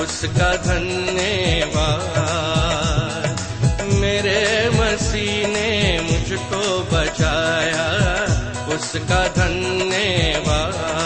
उसका धन्यवाद। मेरे मसीह ने मुझको बचाया उसका धन्यवाद।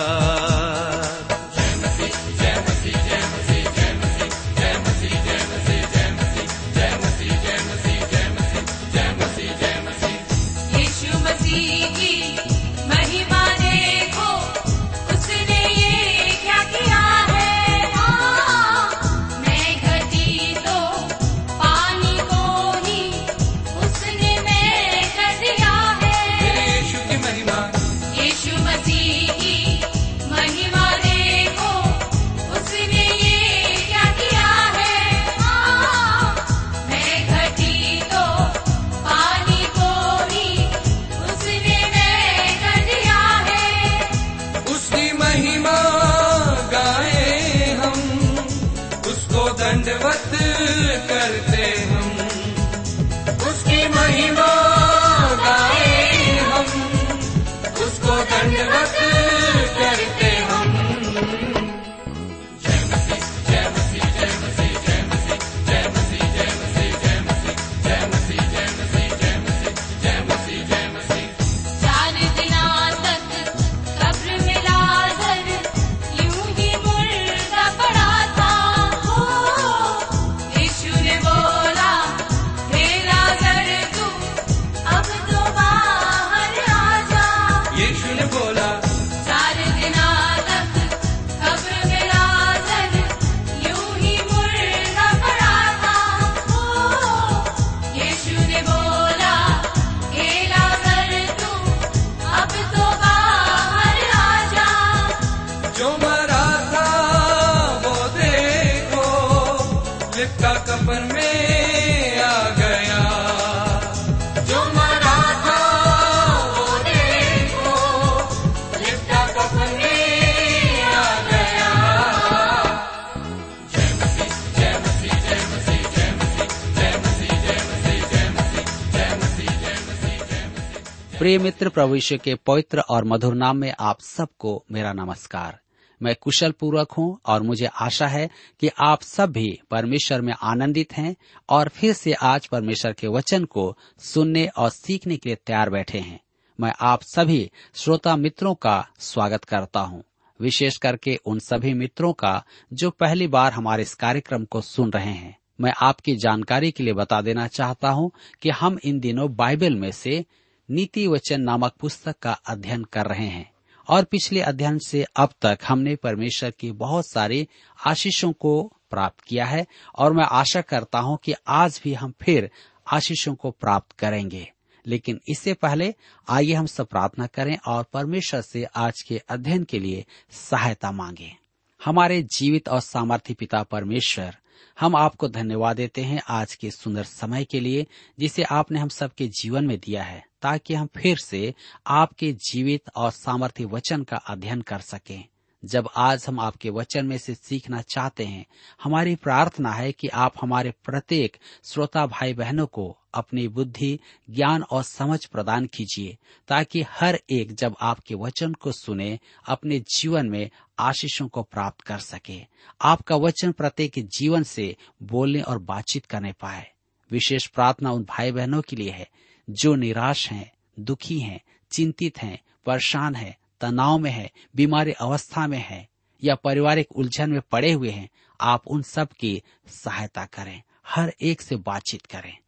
प्रिय मित्र यीशु के पवित्र और मधुर नाम में आप सबको मेरा नमस्कार। मैं कुशल पूर्वक हूँ और मुझे आशा है कि आप सब भी परमेश्वर में आनंदित हैं और फिर से आज परमेश्वर के वचन को सुनने और सीखने के लिए तैयार बैठे हैं। मैं आप सभी श्रोता मित्रों का स्वागत करता हूँ। विशेष करके उन सभी मित्रों का जो पहली बार हमारे इस कार्यक्रम को सुन रहे हैं। मैं आपकी जानकारी के लिए बता देना चाहता हूँ कि हम इन दिनों बाइबल में से नीति वचन नामक पुस्तक का अध्ययन कर रहे हैं। और पिछले अध्ययन से अब तक हमने परमेश्वर की बहुत सारी आशीषों को प्राप्त किया है और मैं आशा करता हूँ कि आज भी हम फिर आशीषों को प्राप्त करेंगे। लेकिन इससे पहले आइए हम सब प्रार्थना करें और परमेश्वर से आज के अध्ययन के लिए सहायता मांगे। हमारे जीवित और सामर्थ्य पिता परमेश्वर हम आपको धन्यवाद देते हैं आज के सुंदर समय के लिए, जिसे आपने हम सबके जीवन में दिया है, ताकि हम फिर से आपके जीवित और सामर्थ्य वचन का अध्ययन कर सकें। जब आज हम आपके वचन में से सीखना चाहते हैं, हमारी प्रार्थना है कि आप हमारे प्रत्येक श्रोता भाई बहनों को अपनी बुद्धि, ज्ञान और समझ प्रदान कीजिए, ताकि हर एक जब आपके वचन को सुने, अपने जीवन में आशीषों को प्राप्त कर सके। आपका वचन प्रत्येक जीवन से बोलने और बातचीत करने पाए। विशेष प्रार्थना उन भाई बहनों के लिए है, जो निराश हैं, दुखी हैं, चिंतित हैं, परेशान हैं, तनाव में है, बीमारी अवस्था में है, या पारिवारिक उलझन में पड़े हुए हैं, आप उन सब की सहायता करें। हर एक से बातचीत करें।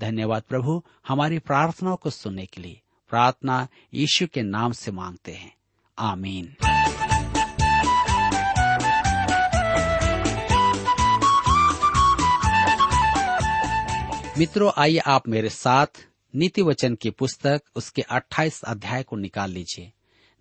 धन्यवाद प्रभु, हमारी प्रार्थनाओं को सुनने के लिए। प्रार्थना यीशु के नाम से मांगते हैं। आमीन। मित्रों, आइए आप मेरे साथ नीति वचन की पुस्तक उसके 28 अध्याय को निकाल लीजिए।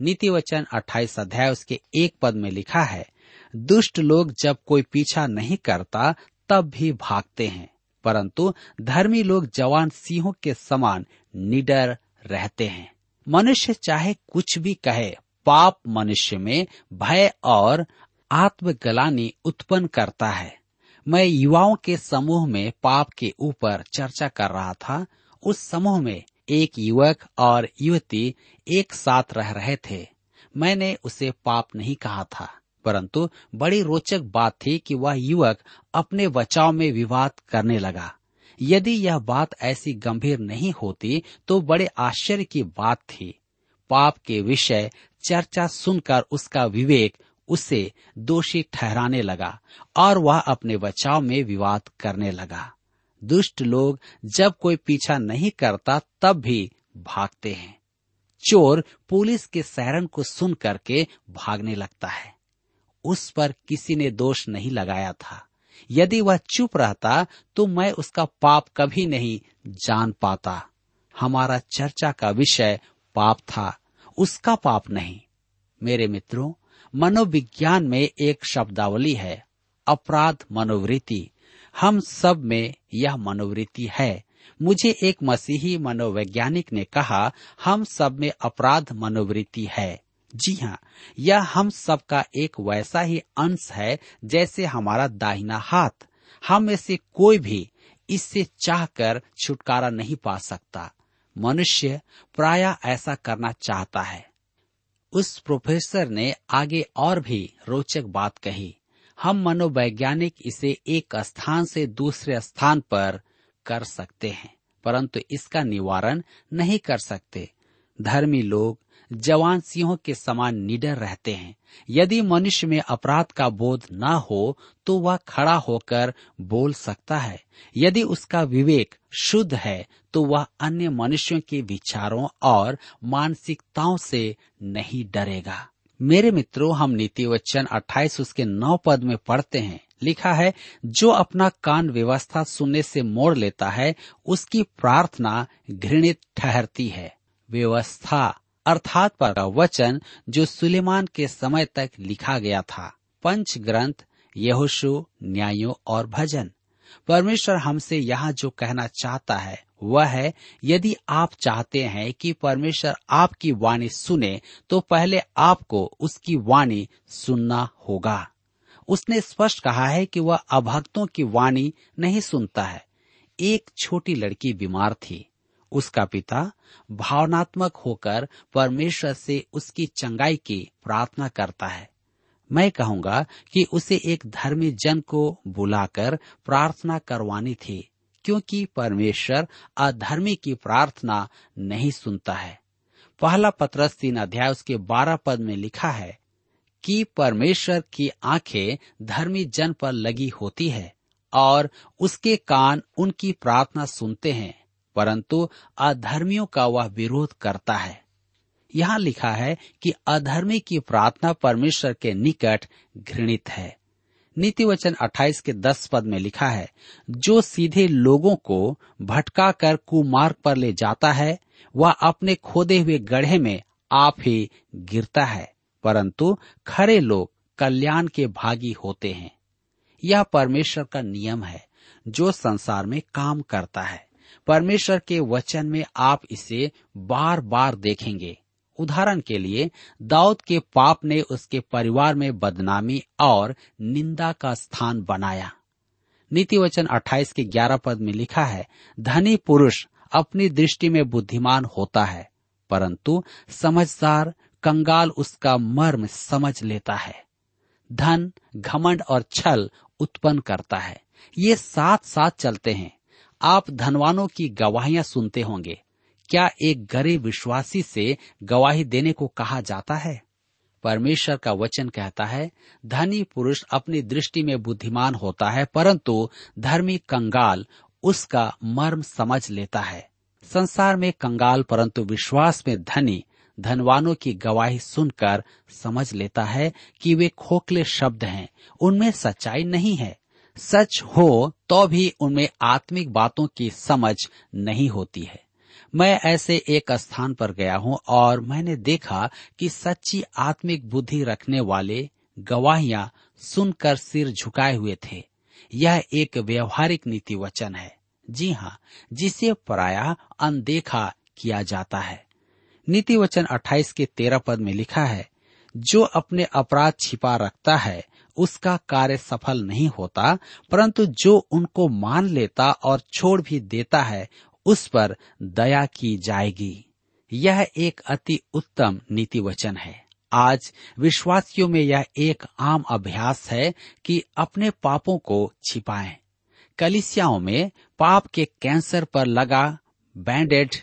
नीति वचन 28 अध्याय उसके एक पद में लिखा है, दुष्ट लोग जब कोई पीछा नहीं करता, तब भी भागते हैं। परंतु धर्मी लोग जवान सिंहों के समान निडर रहते हैं। मनुष्य चाहे कुछ भी कहे, पाप मनुष्य में भय और आत्मगलानी उत्पन्न करता है। मैं युवाओं के समूह में पाप के ऊपर चर्चा कर रहा था। उस समूह में एक युवक और युवती एक साथ रह रहे थे। मैंने उसे पाप नहीं कहा था। परंतु बड़ी रोचक बात थी कि वह युवक अपने बचाव में विवाद करने लगा। यदि यह बात ऐसी गंभीर नहीं होती तो बड़े आश्चर्य की बात थी। पाप के विषय चर्चा सुनकर उसका विवेक उसे दोषी ठहराने लगा और वह अपने बचाव में विवाद करने लगा। दुष्ट लोग जब कोई पीछा नहीं करता, तब भी भागते हैं। चोर पुलिस के सैरन को सुन करके भागने लगता है। उस पर किसी ने दोष नहीं लगाया था। यदि वह चुप रहता तो मैं उसका पाप कभी नहीं जान पाता। हमारा चर्चा का विषय पाप था, उसका पाप नहीं। मेरे मित्रों, मनोविज्ञान में एक शब्दावली है, अपराध मनोवृत्ति। हम सब में यह मनोवृत्ति है। मुझे एक मसीही मनोवैज्ञानिक ने कहा, हम सब में अपराध मनोवृत्ति है। जी हाँ यह हम सबका एक वैसा ही अंश है जैसे हमारा दाहिना हाथ। हम में से कोई भी इससे चाहकर छुटकारा नहीं पा सकता। मनुष्य प्राय ऐसा करना चाहता है। उस प्रोफेसर ने आगे और भी रोचक बात कही। हम मनोवैज्ञानिक इसे एक स्थान से दूसरे स्थान पर कर सकते हैं, परंतु इसका निवारण नहीं कर सकते। धर्मी लोग जवान सिंहों के समान निडर रहते हैं। यदि मनुष्य में अपराध का बोध न हो तो वह खड़ा होकर बोल सकता है। यदि उसका विवेक शुद्ध है तो वह अन्य मनुष्यों के विचारों और मानसिकताओं से नहीं डरेगा। मेरे मित्रों, हम नीति वचन अट्ठाईस उसके नौ पद में पढ़ते हैं। लिखा है, जो अपना कान व्यवस्था सुनने से मोड़ लेता है, उसकी प्रार्थना घृणित ठहरती है। व्यवस्था अर्थात पर वचन जो सुलेमान के समय तक लिखा गया था। पंच ग्रंथ, यहोशु, न्यायों और भजन। परमेश्वर हमसे यहाँ जो कहना चाहता है, वह है, यदि आप चाहते हैं कि परमेश्वर आपकी वाणी सुने तो पहले आपको उसकी वाणी सुनना होगा। उसने स्पष्ट कहा है कि वह अभक्तों की वाणी नहीं सुनता है। एक छोटी लड़की बीमार थी। उसका पिता भावनात्मक होकर परमेश्वर से उसकी चंगाई की प्रार्थना करता है। मैं कहूँगा कि उसे एक धर्मी जन को बुलाकर प्रार्थना करवानी थी, क्योंकि परमेश्वर अधर्मी की प्रार्थना नहीं सुनता है। पहला पत्रस तीन अध्याय उसके बारह पद में लिखा है कि परमेश्वर की आँखें धर्मी जन पर लगी होती है और उसके कान उनकी प्रार्थना सुनते हैं। परंतु अधर्मियों का वह विरोध करता है। यहाँ लिखा है कि अधर्मी की प्रार्थना परमेश्वर के निकट घृणित है। नीति वचन अट्ठाईस के दस पद में लिखा है, जो सीधे लोगों को भटका कर कुमार्ग पर ले जाता है, वह अपने खोदे हुए गढ़े में आप ही गिरता है, परंतु खरे लोग कल्याण के भागी होते हैं। यह परमेश्वर का नियम है, जो संसार में काम करता है। परमेश्वर के वचन में आप इसे बार बार देखेंगे। उदाहरण के लिए, दाऊद के पाप ने उसके परिवार में बदनामी और निंदा का स्थान बनाया। नीति वचन अट्ठाईस के ग्यारह पद में लिखा है, धनी पुरुष अपनी दृष्टि में बुद्धिमान होता है, परंतु समझदार कंगाल उसका मर्म समझ लेता है। धन, घमंड और छल उत्पन्न करता है। ये साथ साथ चलते हैं। आप धनवानों की गवाहियाँ सुनते होंगे। क्या एक गरीब विश्वासी से गवाही देने को कहा जाता है? परमेश्वर का वचन कहता है, धनी पुरुष अपनी दृष्टि में बुद्धिमान होता है, परंतु धर्मी कंगाल उसका मर्म समझ लेता है। संसार में कंगाल परंतु विश्वास में धनी, धनवानों की गवाही सुनकर समझ लेता है कि वे खोखले शब्द हैं, उनमें सच्चाई नहीं है। सच हो तो भी उनमें आत्मिक बातों की समझ नहीं होती है। मैं ऐसे एक स्थान पर गया हूँ और मैंने देखा कि सच्ची आत्मिक बुद्धि रखने वाले गवाहियाँ सुनकर सिर झुकाए हुए थे। यह एक व्यवहारिक नीति वचन है। जी हाँ जिसे प्राय अनदेखा किया जाता है। नीति वचन 28 के तेरह पद में लिखा है, जो अपने अपराध छिपा रखता है उसका कार्य सफल नहीं होता, परंतु जो उनको मान लेता और छोड़ भी देता है, उस पर दया की जाएगी। यह एक अति उत्तम नीति वचन है। आज विश्वासियों में यह एक आम अभ्यास है कि अपने पापों को छिपाएँ। कलिसियाओं में पाप के कैंसर पर लगा बैंडेड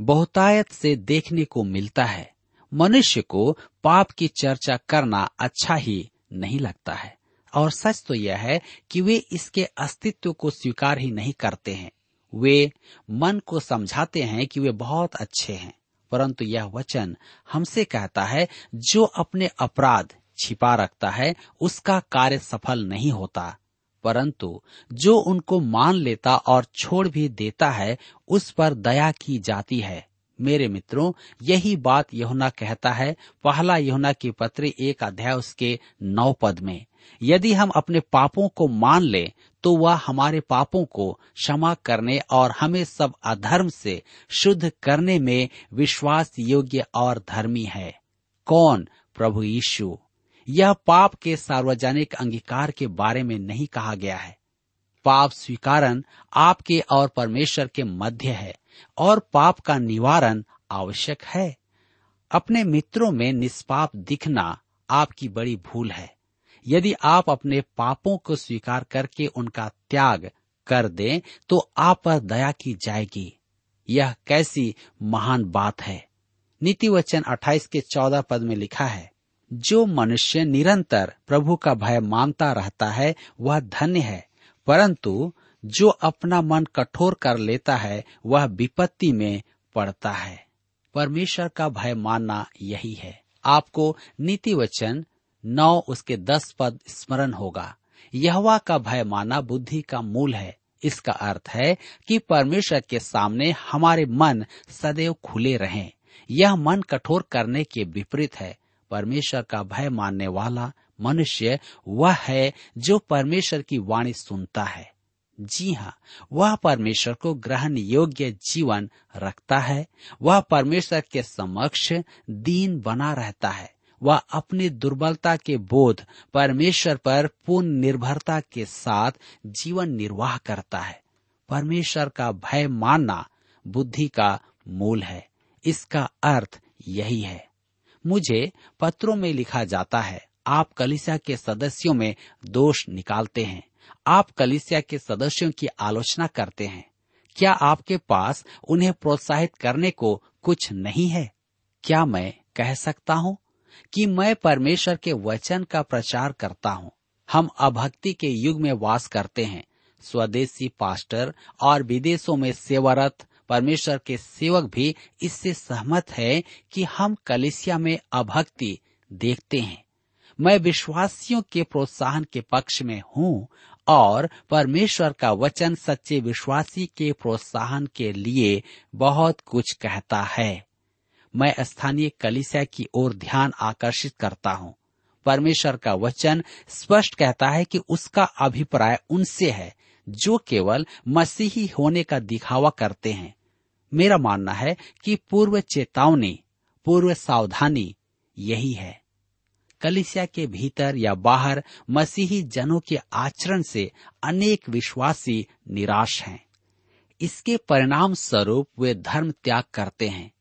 बहुतायत से देखने को मिलता है। मनुष्य को पाप की चर्चा करना अच्छा ही नहीं लगता है। और सच तो यह है कि वे इसके अस्तित्व को स्वीकार ही नहीं करते हैं। वे मन को समझाते हैं कि वे बहुत अच्छे हैं, परंतु यह वचन हमसे कहता है, जो अपने अपराध छिपा रखता है, उसका कार्य सफल नहीं होता। परंतु जो उनको मान लेता और छोड़ भी देता है, उस पर दया की जाती है। मेरे मित्रों, यही बात यहुना कहता है, पहला यहुना की पत्र एक अध्याय उसके नौ पद में, यदि हम अपने पापों को मान ले तो वह हमारे पापों को क्षमा करने और हमें सब अधर्म से शुद्ध करने में विश्वास योग्य और धर्मी है। कौन? प्रभु यीशु। यह पाप के सार्वजनिक अंगीकार के बारे में नहीं कहा गया है। पाप स्वीकारन आपके और परमेश्वर के मध्य है। और पाप का निवारण आवश्यक है। अपने मित्रों में निष्पाप दिखना आपकी बड़ी भूल है। यदि आप अपने पापों को स्वीकार करके उनका त्याग कर दें तो आप पर दया की जाएगी। यह कैसी महान बात है। नीति वचन अट्ठाईस के चौदह पद में लिखा है, जो मनुष्य निरंतर प्रभु का भय मानता रहता है, वह धन्य है, परंतु जो अपना मन कठोर कर लेता है, वह विपत्ति में पड़ता है। परमेश्वर का भय मानना यही है। आपको नीति वचन नौ उसके दस पद स्मरण होगा। यहवा का भय माना बुद्धि का मूल है। इसका अर्थ है कि परमेश्वर के सामने हमारे मन सदैव खुले रहें। यह मन कठोर करने के विपरीत है। परमेश्वर का भय मानने वाला मनुष्य वह है जो परमेश्वर की वाणी सुनता है। जी हाँ वह परमेश्वर को ग्रहण योग्य जीवन रखता है। वह परमेश्वर के समक्ष दीन बना रहता है। वह अपनी दुर्बलता के बोध परमेश्वर पर पूर्ण निर्भरता के साथ जीवन निर्वाह करता है। परमेश्वर का भय मानना बुद्धि का मूल है। इसका अर्थ यही है। मुझे पत्रों में लिखा जाता है, आप कलिसा के सदस्यों में दोष निकालते हैं। आप कलिसिया के सदस्यों की आलोचना करते हैं। क्या आपके पास उन्हें प्रोत्साहित करने को कुछ नहीं है? क्या मैं कह सकता हूँ कि मैं परमेश्वर के वचन का प्रचार करता हूँ? हम अभक्ति के युग में वास करते हैं। स्वदेशी पास्टर और विदेशों में सेवारत परमेश्वर के सेवक भी इससे सहमत है कि हम कलिसिया में अभक्ति देखते हैं। मैं विश्वासियों के प्रोत्साहन के पक्ष में हूँ और परमेश्वर का वचन सच्चे विश्वासी के प्रोत्साहन के लिए बहुत कुछ कहता है। मैं स्थानीय कलिसिया की ओर ध्यान आकर्षित करता हूँ। परमेश्वर का वचन स्पष्ट कहता है कि उसका अभिप्राय उनसे है, जो केवल मसीही होने का दिखावा करते हैं। मेरा मानना है कि पूर्व चेतावनी, पूर्व सावधानी यही है। कलिसिया के भीतर या बाहर मसीही जनों के आचरण से अनेक विश्वासी निराश हैं। इसके परिणाम स्वरूप वे धर्म त्याग करते हैं।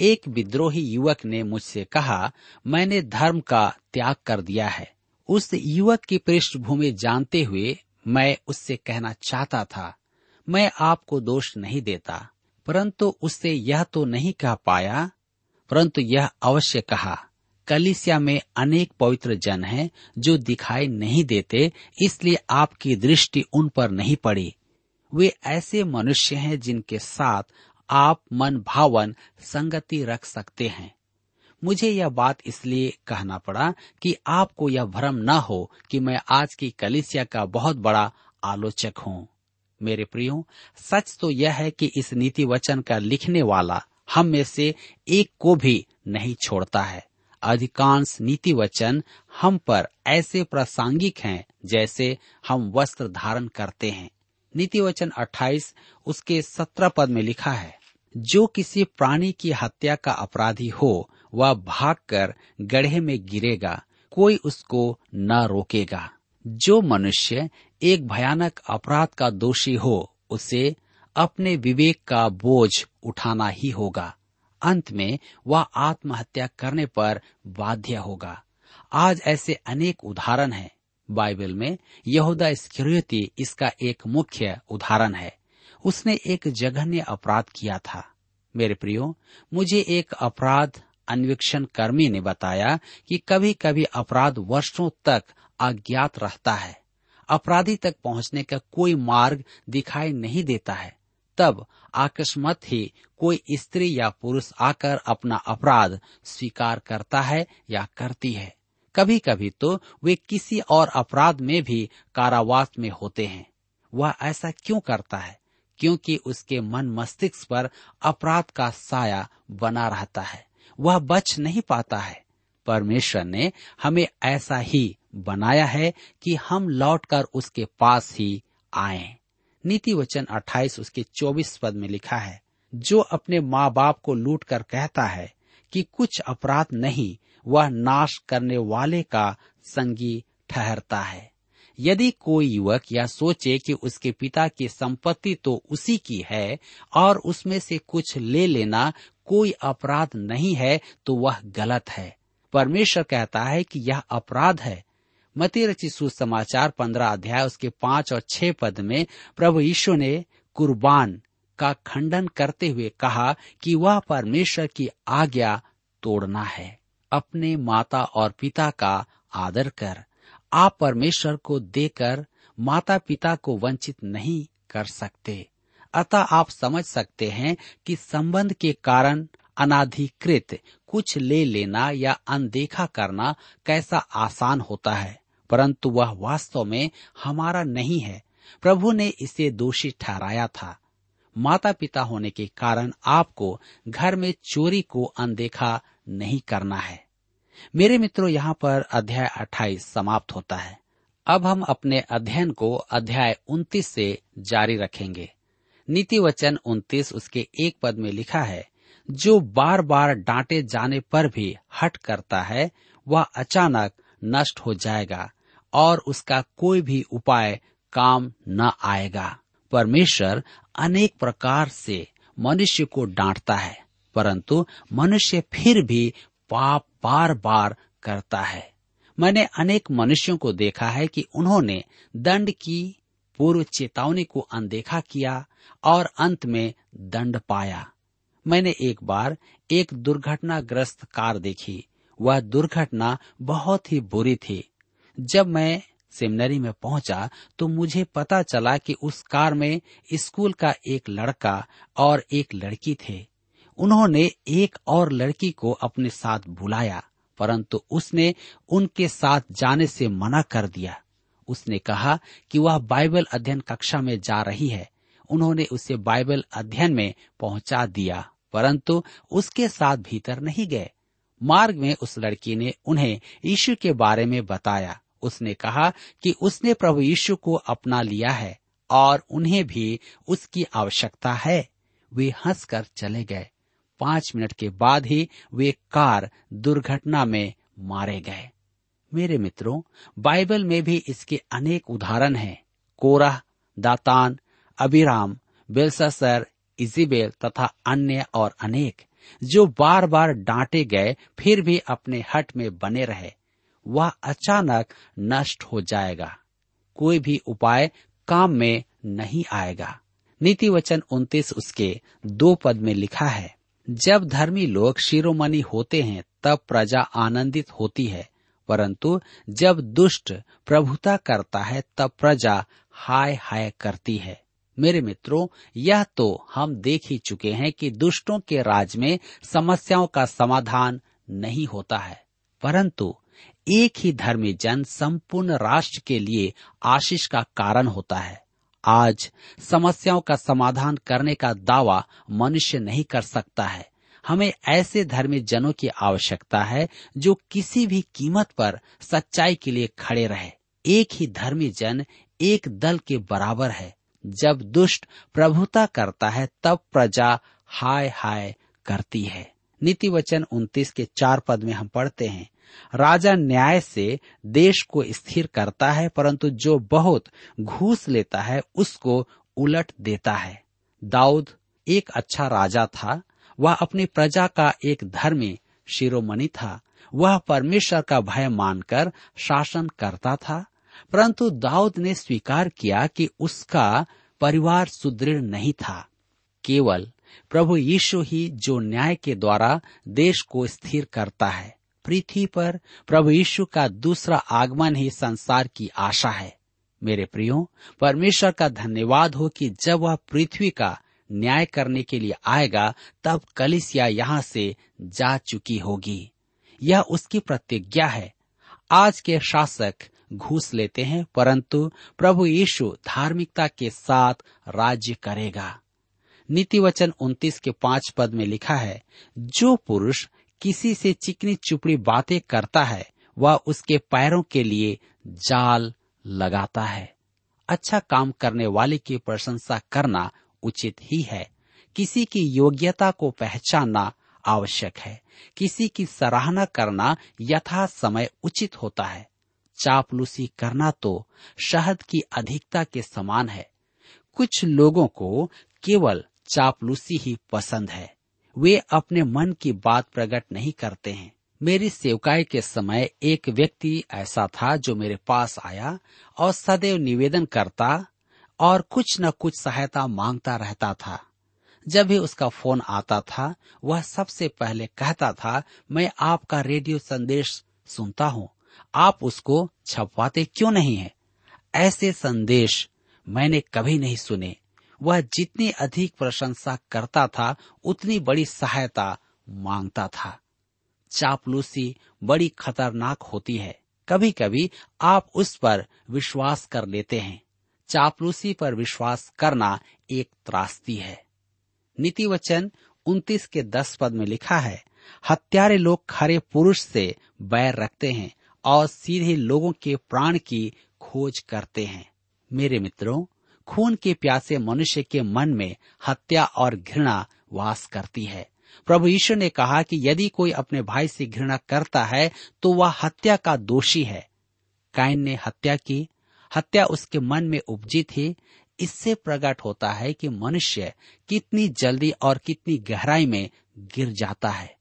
एक विद्रोही युवक ने मुझसे कहा, मैंने धर्म का त्याग कर दिया है। उस युवक की पृष्ठभूमि जानते हुए मैं उससे कहना चाहता था। मैं आपको दोष नहीं देता। परंतु उससे यह तो नहीं कह पाया। परंतु यह अवश्य कहा कलिसिया में अनेक पवित्र जन हैं जो दिखाई नहीं देते, इसलिए आपकी दृष्टि उन पर नहीं पड़ी। वे ऐसे मनुष्य हैं जिनके साथ आप मन भावन संगति रख सकते हैं। मुझे यह बात इसलिए कहना पड़ा कि आपको यह भ्रम न हो कि मैं आज की कलिसिया का बहुत बड़ा आलोचक हूँ। मेरे प्रियो, सच तो यह है कि इस नीति वचन का लिखने वाला हम में से एक को भी नहीं छोड़ता है। अधिकांश नीति वचन हम पर ऐसे प्रासंगिक हैं जैसे हम वस्त्र धारण करते हैं। नीति वचन अट्ठाईस, उसके सत्रह पद में लिखा है, जो किसी प्राणी की हत्या का अपराधी हो, वह भागकर गड्ढे में गिरेगा, कोई उसको न रोकेगा। जो मनुष्य एक भयानक अपराध का दोषी हो, उसे अपने विवेक का बोझ उठाना ही होगा। अंत में वह आत्महत्या करने पर बाध्य होगा। आज ऐसे अनेक उदाहरण हैं। बाइबल में यहूदा इस्करियोती इसका एक मुख्य उदाहरण है। उसने एक जघन्य अपराध किया था। मेरे प्रियो, मुझे एक अपराध अन्वेक्षण कर्मी ने बताया कि कभी कभी अपराध वर्षों तक अज्ञात रहता है। अपराधी तक पहुँचने का कोई मार्ग दिखाई नहीं देता है। तब अकस्मत ही कोई स्त्री या पुरुष आकर अपना अपराध स्वीकार करता है या करती है। कभी कभी तो वे किसी और अपराध में भी कारावास में होते हैं। वह ऐसा क्यों करता है? क्योंकि उसके मन मस्तिष्क पर अपराध का साया बना रहता है। वह बच नहीं पाता है। परमेश्वर ने हमें ऐसा ही बनाया है कि हम लौटकर उसके पास ही आए। नीति वचन 28 उसके 24 पद में लिखा है, जो अपने माँ बाप को लूट कर कहता है कि कुछ अपराध नहीं, वह नाश करने वाले का संगी ठहरता है। यदि कोई युवक यह सोचे कि उसके पिता की संपत्ति तो उसी की है और उसमें से कुछ ले लेना कोई अपराध नहीं है तो वह गलत है। परमेश्वर कहता है कि यह अपराध है मती रची सुसमाचार पंद्रह अध्याय, उसके पाँच और छह पद में प्रभु यीशु ने कुर्बान का खंडन करते हुए कहा कि वह परमेश्वर की आज्ञा तोड़ना है। अपने माता और पिता का आदर कर। आप परमेश्वर को देकर माता पिता को वंचित नहीं कर सकते। अतः आप समझ सकते हैं कि संबंध के कारण अनाधिकृत कुछ ले लेना या अनदेखा करना कैसा आसान होता है। परंतु वह वास्तव में हमारा नहीं है। प्रभु ने इसे दोषी ठहराया था। माता पिता होने के कारण आपको घर में चोरी को अनदेखा नहीं करना है। मेरे मित्रों, यहाँ पर अध्याय 28 समाप्त होता है। अब हम अपने अध्ययन को अध्याय 29 से जारी रखेंगे। नीति वचन उन्तीस, उसके एक पद में लिखा है, जो बार बार डांटे जाने पर भी हट करता है, वह अचानक नष्ट हो जाएगा। और उसका कोई भी उपाय काम न आएगा। परमेश्वर अनेक प्रकार से मनुष्य को डांटता है, परंतु मनुष्य फिर भी पाप बार बार करता है। मैंने अनेक मनुष्यों को देखा है कि उन्होंने दंड की, पूर्व चेतावनी को अनदेखा किया और अंत में दंड पाया। मैंने एक बार एक दुर्घटनाग्रस्त कार देखी। वह दुर्घटना बहुत ही बुरी थी। जब मैं सेमिनरी में पहुँचा तो मुझे पता चला कि उस कार में स्कूल का एक लड़का और एक लड़की थे। उन्होंने एक और लड़की को अपने साथ बुलाया, परंतु उसने उनके साथ जाने से मना कर दिया। उसने कहा कि वह बाइबल अध्ययन कक्षा में जा रही है। उन्होंने उसे बाइबल अध्ययन में पहुँचा दिया, परंतु उसके साथ भीतर नहीं गए। मार्ग में उस लड़की ने उन्हें यीशु के बारे में बताया। उसने कहा कि उसने प्रभु यीशु को अपना लिया है और उन्हें भी उसकी आवश्यकता है। वे हंसकर चले गए। पाँच मिनट के बाद ही वे कार दुर्घटना में मारे गए। मेरे मित्रों, बाइबल में भी इसके अनेक उदाहरण हैं। कोरह, दातान, अबिराम बेलसर इजिबेल तथा अन्य और अनेक, जो बार बार डांटे गए, फिर भी अपने हट में बने रहे। वह अचानक नष्ट हो जाएगा। कोई भी उपाय काम में नहीं आएगा। नीति वचन उन्तीस उसके दो पद में लिखा है, जब धर्मी लोग शिरोमणि होते हैं, तब प्रजा आनंदित होती है, परंतु जब दुष्ट प्रभुता करता है, तब प्रजा हाय हाय करती है। मेरे मित्रों, यह तो हम देख ही चुके हैं कि दुष्टों के राज में समस्याओं का समाधान नहीं होता है, परंतु एक ही धर्मी जन संपूर्ण राष्ट्र के लिए आशीष का कारण होता है। आज समस्याओं का समाधान करने का दावा मनुष्य नहीं कर सकता है। हमें ऐसे धर्मी जनों की आवश्यकता है जो किसी भी कीमत पर सच्चाई के लिए खड़े रहे। एक ही धर्मी जन एक दल के बराबर है। जब दुष्ट प्रभुता करता है, तब प्रजा हाय हाय करती है। नीति वचन उन्तीस के चार पद में हम पढ़ते हैं। राजा न्याय से देश को स्थिर करता है, परंतु जो बहुत घूस लेता है, उसको उलट देता है। दाऊद एक अच्छा राजा था। वह अपनी प्रजा का एक धर्मी शिरोमणि था। वह परमेश्वर का भय मानकर शासन करता था। परंतु दाऊद ने स्वीकार किया कि उसका परिवार सुदृढ़ नहीं था। केवल प्रभु यीशु ही जो न्याय के द्वारा देश को स्थिर करता है। पृथ्वी पर प्रभु यीशु का दूसरा आगमन ही संसार की आशा है। मेरे प्रियो, परमेश्वर का धन्यवाद हो कि जब वह पृथ्वी का न्याय करने के लिए आएगा, तब कलिसिया यहाँ से जा चुकी होगी। यह उसकी प्रतिज्ञा है। आज के शासक घूस लेते हैं, परंतु प्रभु यीशु धार्मिकता के साथ राज्य करेगा। नीति वचन उन्तीस के पाँच पद में लिखा है, जो पुरुष किसी से चिकनी चुपड़ी बातें करता है, वह उसके पैरों के लिए जाल लगाता है। अच्छा काम करने वाले की प्रशंसा करना उचित ही है। किसी की योग्यता को पहचानना आवश्यक है। किसी की सराहना करना यथा समय उचित होता है। चापलूसी करना तो शहद की अधिकता के समान है। कुछ लोगों को केवल चापलूसी ही पसंद है। वे अपने मन की बात प्रकट नहीं करते हैं। मेरी सेवकाई के समय एक व्यक्ति ऐसा था जो मेरे पास आया और सदैव निवेदन करता और कुछ न कुछ सहायता माँगता रहता था। जब भी उसका फ़ोन आता था, वह सबसे पहले कहता था, मैं आपका रेडियो संदेश सुनता हूँ। आप उसको छपवाते क्यों नहीं है? ऐसे संदेश मैंने कभी नहीं सुने। वह जितनी अधिक प्रशंसा करता था, उतनी बड़ी सहायता माँगता था। चापलूसी बड़ी खतरनाक होती है। कभी कभी आप उस पर विश्वास कर लेते हैं। चापलूसी पर विश्वास करना एक त्रासदी है। नीति वचन उन्तीस के दस पद में लिखा है, हत्यारे लोग खरे पुरुष से बैर रखते हैं और सीधे लोगों के प्राण की खोज करते हैं। मेरे मित्रों खून के प्यासे मनुष्य के मन में हत्या और घृणा वास करती है। प्रभु ईश्वर ने कहा कि यदि कोई अपने भाई से घृणा करता है तो वह हत्या का दोषी है। कायन ने हत्या की। हत्या उसके मन में उपजी थी। इससे प्रकट होता है कि मनुष्य कितनी जल्दी और कितनी गहराई में गिर जाता है।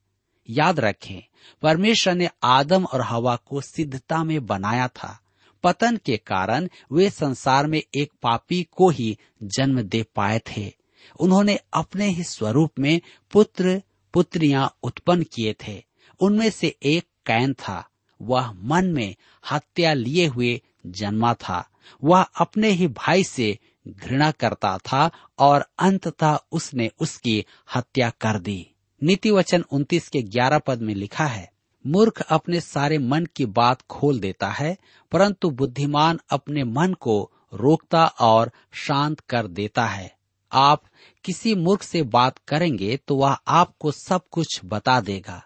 याद रखें, परमेश्वर ने आदम और हवा को सिद्धता में बनाया था। पतन के कारण वे संसार में एक पापी को ही जन्म दे पाए थे। उन्होंने अपने ही स्वरूप में पुत्र, पुत्रियाँ उत्पन्न किए थे। उनमें से एक कैन था। वह मन में हत्या लिए हुए जन्मा था। वह अपने ही भाई से घृणा करता था और अंततः उसने उसकी हत्या कर दी। नीति वचन उन्तीस के ग्यारह पद में लिखा है मूर्ख अपने सारे मन की बात खोल देता है, परंतु बुद्धिमान अपने मन को रोकता और शांत कर देता है। आप किसी मूर्ख से बात करेंगे तो वह आपको सब कुछ बता देगा।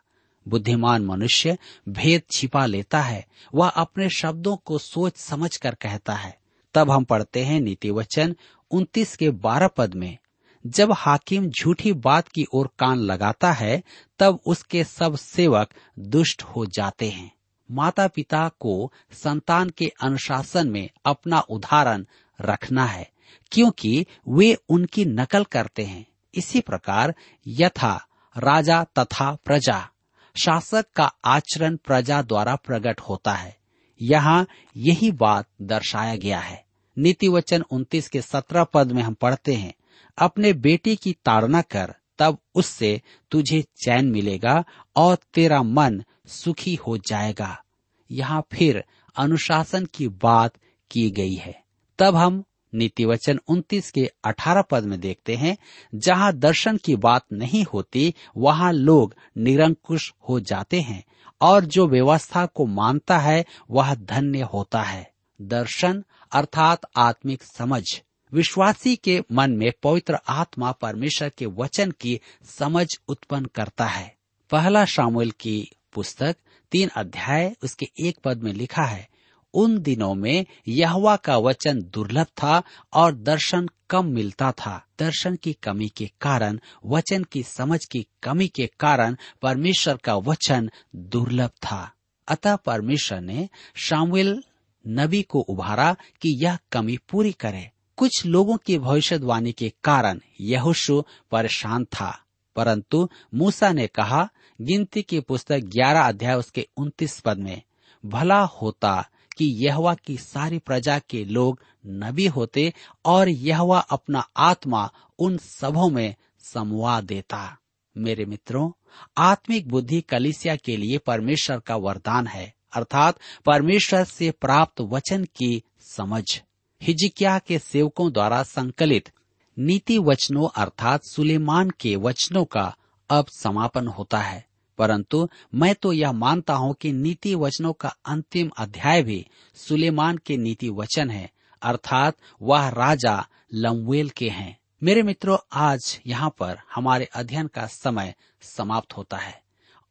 बुद्धिमान मनुष्य भेद छिपा लेता है, वह अपने शब्दों को सोच समझ कर कहता है। तब हम पढ़ते हैं नीति वचन उन्तीस के बारह पद में। जब हाकिम झूठी बात की ओर कान लगाता है, तब उसके सब सेवक दुष्ट हो जाते हैं। माता पिता को संतान के अनुशासन में अपना उदाहरण रखना है, क्योंकि वे उनकी नकल करते हैं। इसी प्रकार यथा राजा तथा प्रजा, शासक का आचरण प्रजा द्वारा प्रकट होता है। यहाँ यही बात दर्शाया गया है। नीति वचन उन्तीस के सत्रह पद में हम पढ़ते हैं। अपने बेटी की ताड़ना कर, तब उससे तुझे चैन मिलेगा और तेरा मन सुखी हो जाएगा। यहाँ फिर अनुशासन की बात की गई है। तब हम नीति वचन उन्तीस के अठारह पद में देखते हैं, जहाँ दर्शन की बात नहीं होती, वहाँ लोग निरंकुश हो जाते हैं और जो व्यवस्था को मानता है, वह धन्य होता है। दर्शन अर्थात आत्मिक समझ। विश्वासी के मन में पवित्र आत्मा परमेश्वर के वचन की समझ उत्पन्न करता है। पहला शामिल की पुस्तक, तीन अध्याय, उसके एक पद में लिखा है, उन दिनों में यहवा का वचन दुर्लभ था और दर्शन कम मिलता था। दर्शन की कमी के कारण, वचन की समझ की कमी के कारण परमेश्वर का वचन दुर्लभ था। अतः परमेश्वर ने शामिल नबी को उभारा कि यह कमी पूरी करे। कुछ लोगों की भविष्यवाणी के कारण यहोशु परेशान था। परंतु मूसा ने कहा, गिनती की पुस्तक ग्यारह अध्याय उसके उन्तीस पद में, भला होता कि यहवा की सारी प्रजा के लोग नबी होते और यहवा अपना आत्मा उन सबों में समवा देता। मेरे मित्रों, आत्मिक बुद्धि कलिसिया के लिए परमेश्वर का वरदान है, अर्थात परमेश्वर से प्राप्त वचन की समझ। हिजिकिया के सेवकों द्वारा संकलित नीति वचनों अर्थात सुलेमान के वचनों का अब समापन होता है। परंतु मैं तो यह मानता हूँ कि नीति वचनों का अंतिम अध्याय भी सुलेमान के नीति वचन है, अर्थात वह राजा लमवेल के हैं। मेरे मित्रों, आज यहाँ पर हमारे अध्ययन का समय समाप्त होता है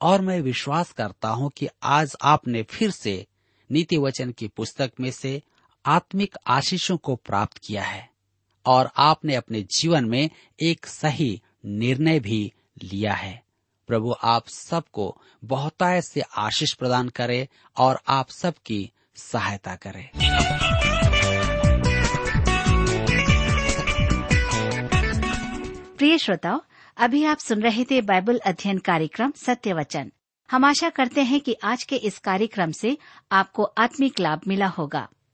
और मैं विश्वास करता हूँ कि आज आपने फिर से नीति वचन की पुस्तक में से आत्मिक आशीषों को प्राप्त किया है और आपने अपने जीवन में एक सही निर्णय भी लिया है। प्रभु, आप सबको बहुतायत से आशीष प्रदान करे और आप सबकी सहायता करे। प्रिय श्रोताओ, अभी आप सुन रहे थे बाइबल अध्ययन कार्यक्रम सत्य वचन। हम आशा करते हैं कि आज के इस कार्यक्रम से आपको आत्मिक लाभ मिला होगा।